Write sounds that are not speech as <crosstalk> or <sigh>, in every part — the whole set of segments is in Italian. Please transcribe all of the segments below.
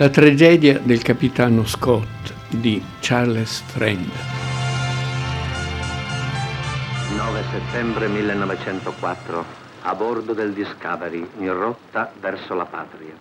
La tragedia del capitano Scott di Charles Friend. 9 settembre 1904, a bordo del Discovery, in rotta verso la patria.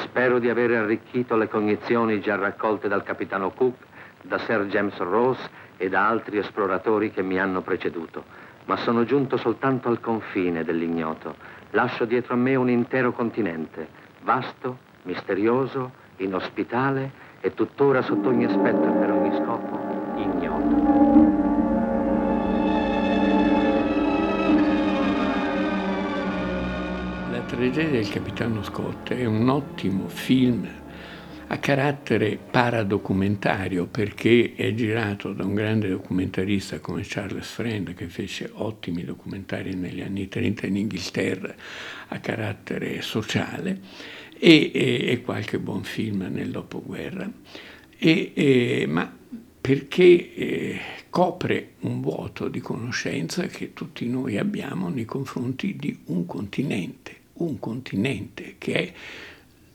Spero di aver arricchito le cognizioni già raccolte dal capitano Cook, da Sir James Ross e da altri esploratori che mi hanno preceduto, ma sono giunto soltanto al confine dell'ignoto. Lascio dietro a me un intero continente, vasto, misterioso, inospitale e tuttora sotto ogni aspetto e per ogni scopo ignoto. La tragedia del capitano Scott è un ottimo film a carattere paradocumentario perché è girato da un grande documentarista come Charles Friend che fece ottimi documentari negli anni 30 in Inghilterra a carattere sociale e, e, e qualche buon film nel dopoguerra, e, ma perché eh, copre un vuoto di conoscenza che tutti noi abbiamo nei confronti di un continente, un continente che è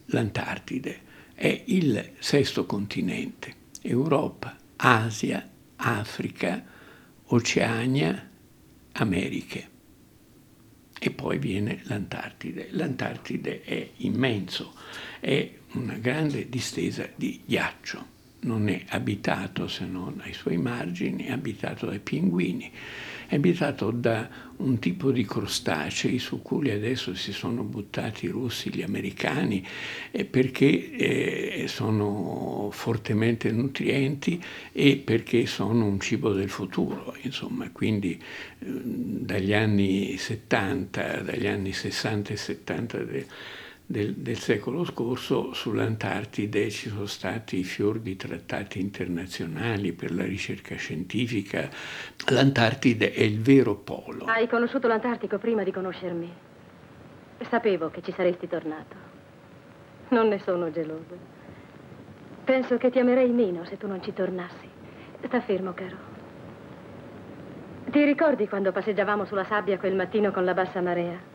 l'Antartide, è il sesto continente, Europa, Asia, Africa, Oceania, Americhe e poi viene l'Antartide. L'Antartide è immenso, è una grande distesa di ghiaccio, non è abitato se non ai suoi margini, è abitato dai pinguini è abitato da un tipo di crostacei su cui adesso si sono buttati i russi, gli americani, eh, perché eh, sono fortemente nutrienti e perché sono un cibo del futuro, insomma, quindi eh, dagli anni 70, dagli anni 60 e 70 de, del, del, secolo scorso sull'Antartide ci sono stati fior di trattati internazionali per la ricerca scientifica. L'Antartide è il vero polo. Hai conosciuto l'Antartico prima di conoscermi. Sapevo che ci saresti tornato. Non ne sono gelosa. Penso che ti amerei meno se tu non ci tornassi. Sta fermo, caro. Ti ricordi quando passeggiavamo sulla sabbia quel mattino con la bassa marea?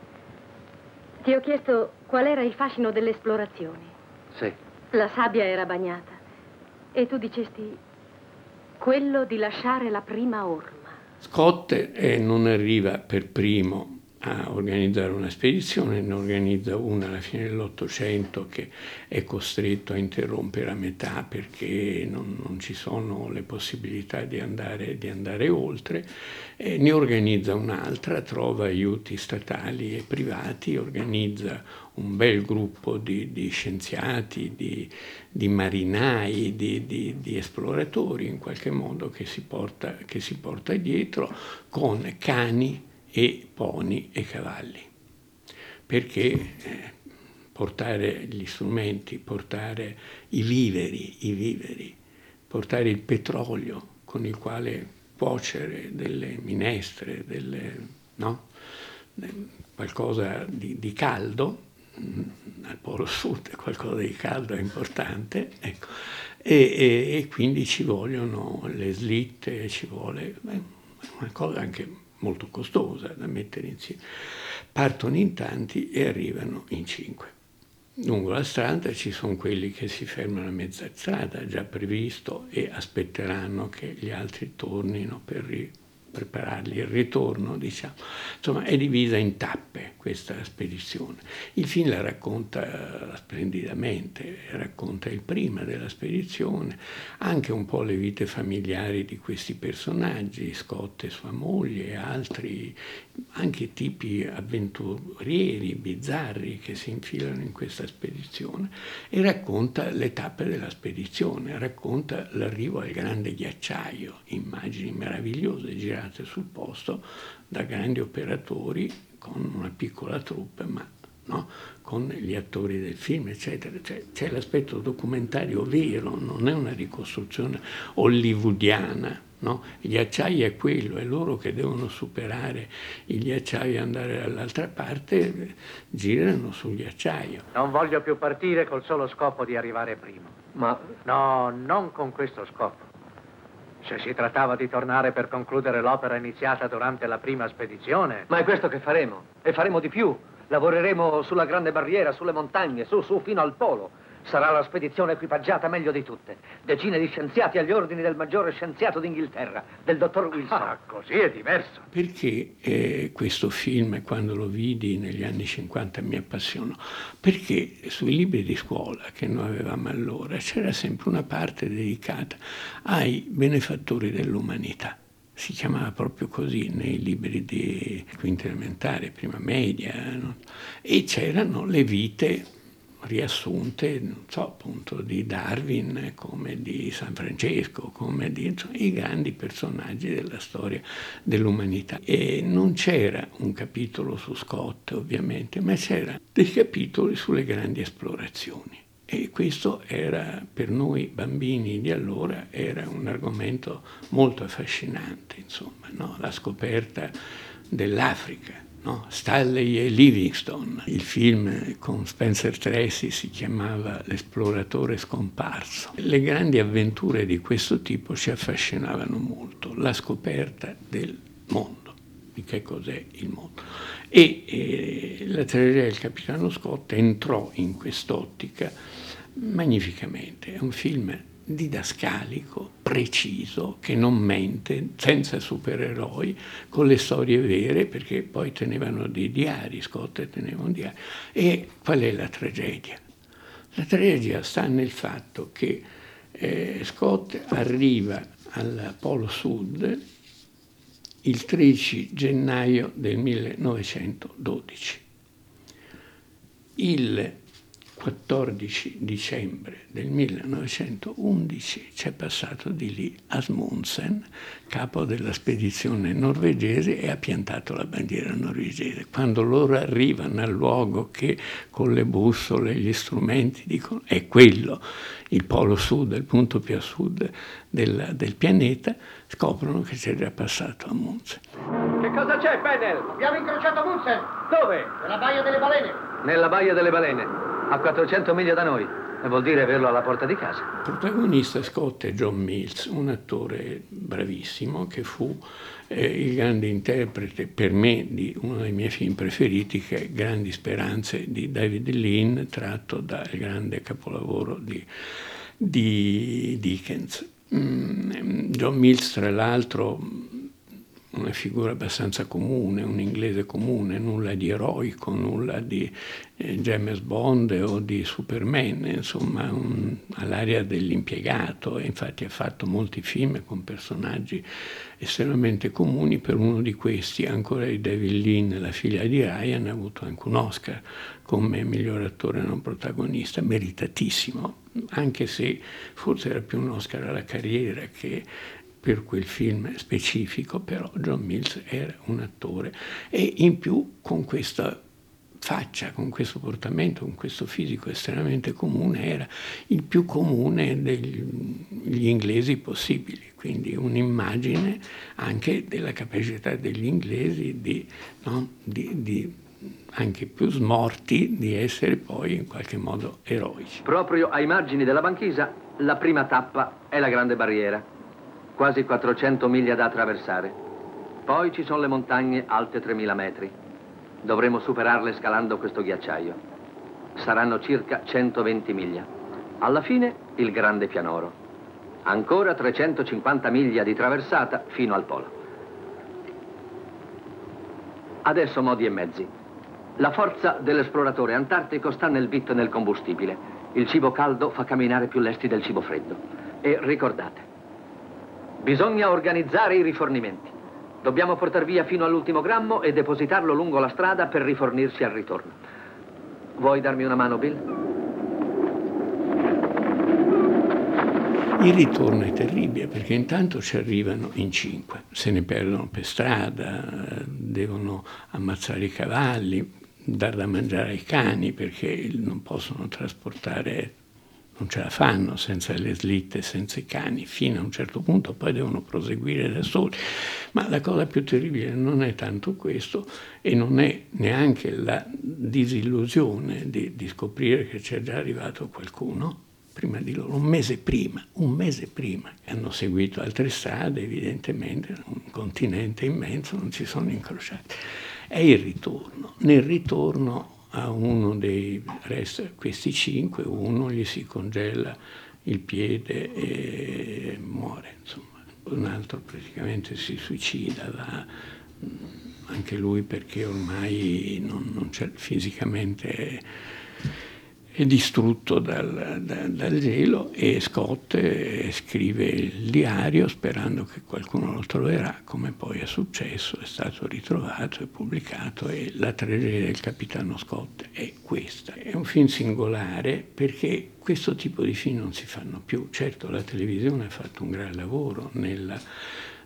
Ti ho chiesto qual era il fascino delle esplorazioni. Sì. La sabbia era bagnata. E tu dicesti quello di lasciare la prima orma. Scott eh, non arriva per primo a organizzare una spedizione, ne organizza una alla fine dell'Ottocento che è costretto a interrompere a metà perché non, non ci sono le possibilità di andare, di andare oltre, e ne organizza un'altra, trova aiuti statali e privati, organizza un bel gruppo di, di scienziati, di, di marinai, di, di, esploratori in qualche modo che si porta, che si porta dietro con cani, e poni e cavalli, perché eh, portare gli strumenti, portare i viveri, i viveri, portare il petrolio con il quale cuocere delle minestre, delle, no? qualcosa di, di caldo, mm, al Polo Sud <laughs> qualcosa di caldo è importante, ecco. e, e, e, quindi ci vogliono le slitte, ci vuole beh, una cosa anche molto costosa da mettere insieme. Partono in tanti e arrivano in cinque. Lungo la strada ci sono quelli che si fermano a mezza strada, già previsto, e aspetteranno che gli altri tornino per preparargli il ritorno, diciamo. Insomma, è divisa in tappe questa spedizione. Il film la racconta splendidamente, racconta il prima della spedizione, anche un po' le vite familiari di questi personaggi, Scott e sua moglie, e altri, anche tipi avventurieri, bizzarri che si infilano in questa spedizione, e racconta le tappe della spedizione, racconta l'arrivo al grande ghiacciaio, immagini meravigliose girate sul posto da grandi operatori con una piccola troupe, ma no? con gli attori del film, eccetera. Cioè, c'è l'aspetto documentario vero, non è una ricostruzione hollywoodiana. No? Gli acciai è quello, è loro che devono superare i ghiacciai e andare dall'altra parte, girano sul ghiacciaio. Non voglio più partire col solo scopo di arrivare primo. Ma... No, non con questo scopo. Se si trattava di tornare per concludere l'opera iniziata durante la prima spedizione... Ma è questo che faremo. E faremo di più. Lavoreremo sulla grande barriera, sulle montagne, su, su, fino al polo. Sarà la spedizione equipaggiata meglio di tutte. Decine di scienziati agli ordini del maggiore scienziato d'Inghilterra, del dottor Wilson. Ah, così è diverso. Perché eh, questo film, quando lo vidi negli anni 50, mi appassionò? Perché sui libri di scuola che noi avevamo allora c'era sempre una parte dedicata ai benefattori dell'umanità si chiamava proprio così nei libri di quinta elementare, prima media, no? e c'erano le vite riassunte, non so, appunto di Darwin, come di San Francesco, come di insomma, i grandi personaggi della storia dell'umanità. E non c'era un capitolo su Scott, ovviamente, ma c'era dei capitoli sulle grandi esplorazioni. E questo era per noi bambini di allora era un argomento molto affascinante, insomma, no? la scoperta dell'Africa no? Stanley e Livingstone. Il film con Spencer Tracy si chiamava L'esploratore scomparso. Le grandi avventure di questo tipo ci affascinavano molto, la scoperta del mondo, di che cos'è il mondo. E eh, la tragedia del capitano Scott entrò in quest'ottica magnificamente. È un film didascalico, preciso, che non mente, senza supereroi, con le storie vere, perché poi tenevano dei diari, Scott teneva un diario. E qual è la tragedia? La tragedia sta nel fatto che eh, Scott arriva al Polo Sud il 13 gennaio del 1912. Il 14 dicembre del 1911 c'è passato di lì Asmundsen, capo della spedizione norvegese, e ha piantato la bandiera norvegese. Quando loro arrivano al luogo che con le bussole e gli strumenti dicono è quello, il polo sud, il punto più a sud del, del pianeta, scoprono che c'è già passato Amundsen. Che cosa c'è, Pennell? Abbiamo incrociato Amundsen Dove? nella baia delle balene. Nella baia delle balene a 400 miglia da noi. E vuol dire averlo alla porta di casa. Il protagonista Scott è John Mills, un attore bravissimo che fu eh, il grande interprete per me di uno dei miei film preferiti che è Grandi Speranze di David Lean, tratto dal grande capolavoro di, di Dickens. Mm, John Mills, tra l'altro, una figura abbastanza comune, un inglese comune, nulla di eroico, nulla di eh, James Bond o di Superman, insomma un, all'area dell'impiegato. Infatti ha fatto molti film con personaggi estremamente comuni, per uno di questi, ancora di David Lean, la figlia di Ryan, ha avuto anche un Oscar come miglior attore non protagonista, meritatissimo, anche se forse era più un Oscar alla carriera che per quel film specifico, però John Mills era un attore. E in più con questa faccia, con questo portamento, con questo fisico estremamente comune, era il più comune degli inglesi possibili, quindi un'immagine anche della capacità degli inglesi di, no, di, di anche più smorti di essere poi in qualche modo eroici. Proprio ai margini della banchisa, la prima tappa è la Grande Barriera quasi 400 miglia da attraversare. Poi ci sono le montagne alte 3000 metri. Dovremo superarle scalando questo ghiacciaio. Saranno circa 120 miglia. Alla fine il grande pianoro. Ancora 350 miglia di traversata fino al polo. Adesso modi e mezzi. La forza dell'esploratore antartico sta nel vitto e nel combustibile. Il cibo caldo fa camminare più lesti del cibo freddo. E ricordate, Bisogna organizzare i rifornimenti. Dobbiamo portar via fino all'ultimo grammo e depositarlo lungo la strada per rifornirsi al ritorno. Vuoi darmi una mano, Bill? Il ritorno è terribile perché intanto ci arrivano in cinque, se ne perdono per strada, devono ammazzare i cavalli, dar da mangiare ai cani perché non possono trasportare non ce la fanno senza le slitte, senza i cani, fino a un certo punto poi devono proseguire da soli. Ma la cosa più terribile non è tanto questo e non è neanche la disillusione di, di scoprire che c'è già arrivato qualcuno, prima di loro, un mese prima, un mese prima, hanno seguito altre strade, evidentemente, un continente immenso, non si sono incrociati. È il ritorno. Nel ritorno a uno dei resta questi cinque, uno gli si congela il piede e muore, insomma. Un altro praticamente si suicida, va, anche lui perché ormai non, non c'è fisicamente distrutto dal, dal, dal, gelo e Scott eh, scrive il diario sperando che qualcuno lo troverà, come poi è successo, è stato ritrovato e pubblicato e la tragedia del capitano Scott è questa. È un film singolare perché questo tipo di film non si fanno più. Certo la televisione ha fatto un gran lavoro nella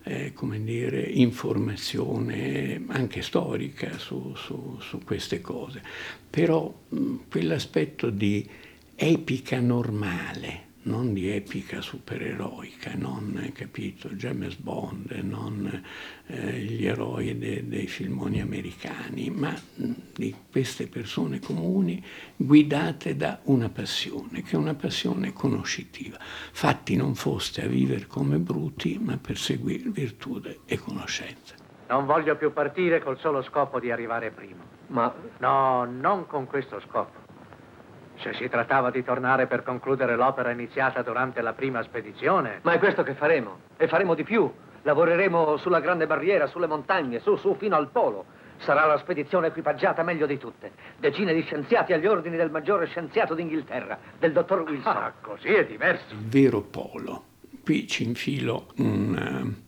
eh, come dire, informazione anche storica su, su, su queste cose, però mh, quell'aspetto di epica normale non di epica supereroica, non capito, James Bond, non eh, gli eroi de, dei filmoni americani, ma di queste persone comuni guidate da una passione, che è una passione conoscitiva. Fatti non foste a vivere come bruti, ma per seguire virtù e conoscenza. Non voglio più partire col solo scopo di arrivare primo. Ma... No, non con questo scopo. Se si trattava di tornare per concludere l'opera iniziata durante la prima spedizione... Ma è questo che faremo. E faremo di più. Lavoreremo sulla grande barriera, sulle montagne, su, su, fino al polo. Sarà la spedizione equipaggiata meglio di tutte. Decine di scienziati agli ordini del maggiore scienziato d'Inghilterra, del dottor Wilson. Ah, così è diverso. Il vero polo. Qui ci infilo un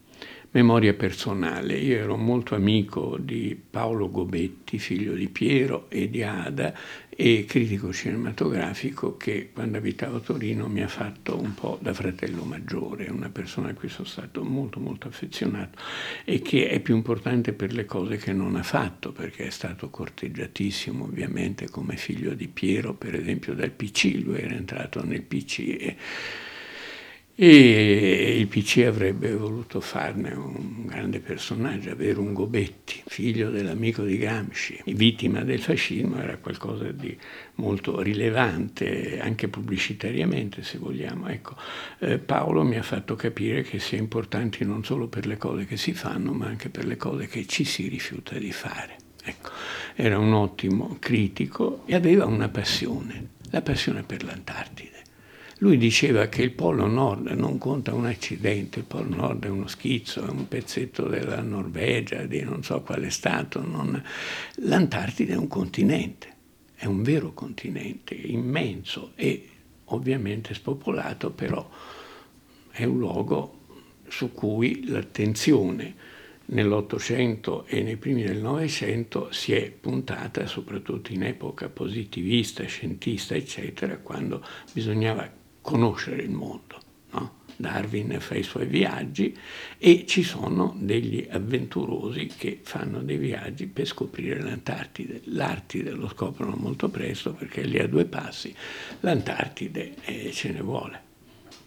Memoria personale. Io ero molto amico di Paolo Gobetti, figlio di Piero e di Ada, e critico cinematografico che quando abitavo a Torino mi ha fatto un po' da fratello maggiore, una persona a cui sono stato molto molto affezionato e che è più importante per le cose che non ha fatto, perché è stato corteggiatissimo ovviamente come figlio di Piero, per esempio dal PC, lui era entrato nel PC e e il PC avrebbe voluto farne un grande personaggio, avere un Gobetti, figlio dell'amico di Gramsci, vittima del fascismo, era qualcosa di molto rilevante, anche pubblicitariamente se vogliamo. Ecco, eh, Paolo mi ha fatto capire che sia importante non solo per le cose che si fanno, ma anche per le cose che ci si rifiuta di fare. Ecco, era un ottimo critico e aveva una passione, la passione per l'Antartide. Lui diceva che il Polo Nord non conta un accidente, il Polo Nord è uno schizzo, è un pezzetto della Norvegia, di non so quale stato. Non... L'Antartide è un continente, è un vero continente, immenso e ovviamente spopolato, però è un luogo su cui l'attenzione nell'Ottocento e nei primi del Novecento si è puntata, soprattutto in epoca positivista, scientista, eccetera, quando bisognava conoscere il mondo. No? Darwin fa i suoi viaggi e ci sono degli avventurosi che fanno dei viaggi per scoprire l'Antartide. L'Artide lo scoprono molto presto perché lì a due passi, l'Antartide eh, ce ne vuole,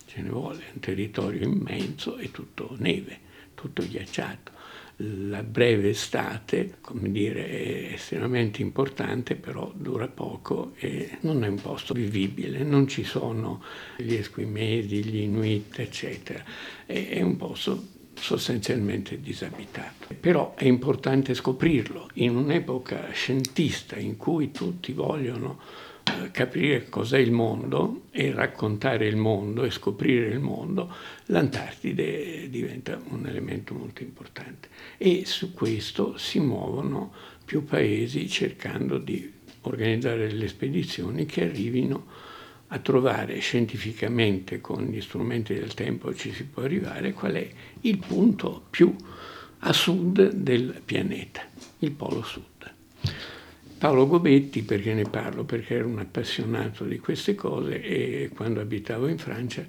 ce ne vuole, è un territorio immenso e tutto neve, tutto ghiacciato la breve estate, come dire, è estremamente importante, però dura poco e non è un posto vivibile, non ci sono gli esquimesi, gli inuit, eccetera. È un posto sostanzialmente disabitato. Però è importante scoprirlo in un'epoca scientista in cui tutti vogliono capire cos'è il mondo e raccontare il mondo e scoprire il mondo, l'Antartide diventa un elemento molto importante. E su questo si muovono più paesi cercando di organizzare delle spedizioni che arrivino a trovare scientificamente con gli strumenti del tempo ci si può arrivare qual è il punto più a sud del pianeta, il polo sud. Paolo Gobetti, perché ne parlo? Perché ero un appassionato di queste cose e quando abitavo in Francia,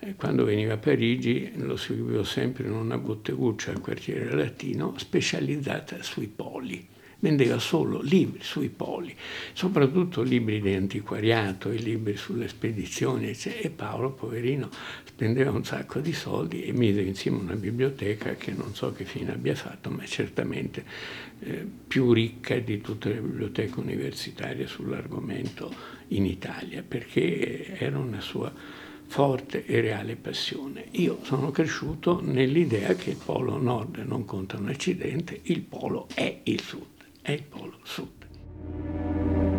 eh, quando veniva a Parigi, lo seguivo sempre in una botteguccia al quartiere latino specializzata sui poli vendeva solo libri sui poli, soprattutto libri di antiquariato e libri sulle spedizioni, e Paolo, poverino, spendeva un sacco di soldi e mise insieme una biblioteca che non so che fine abbia fatto, ma certamente eh, più ricca di tutte le biblioteche universitarie sull'argomento in Italia, perché era una sua forte e reale passione. Io sono cresciuto nell'idea che il polo nord non conta un accidente, il polo è il sud è il Polo Sud.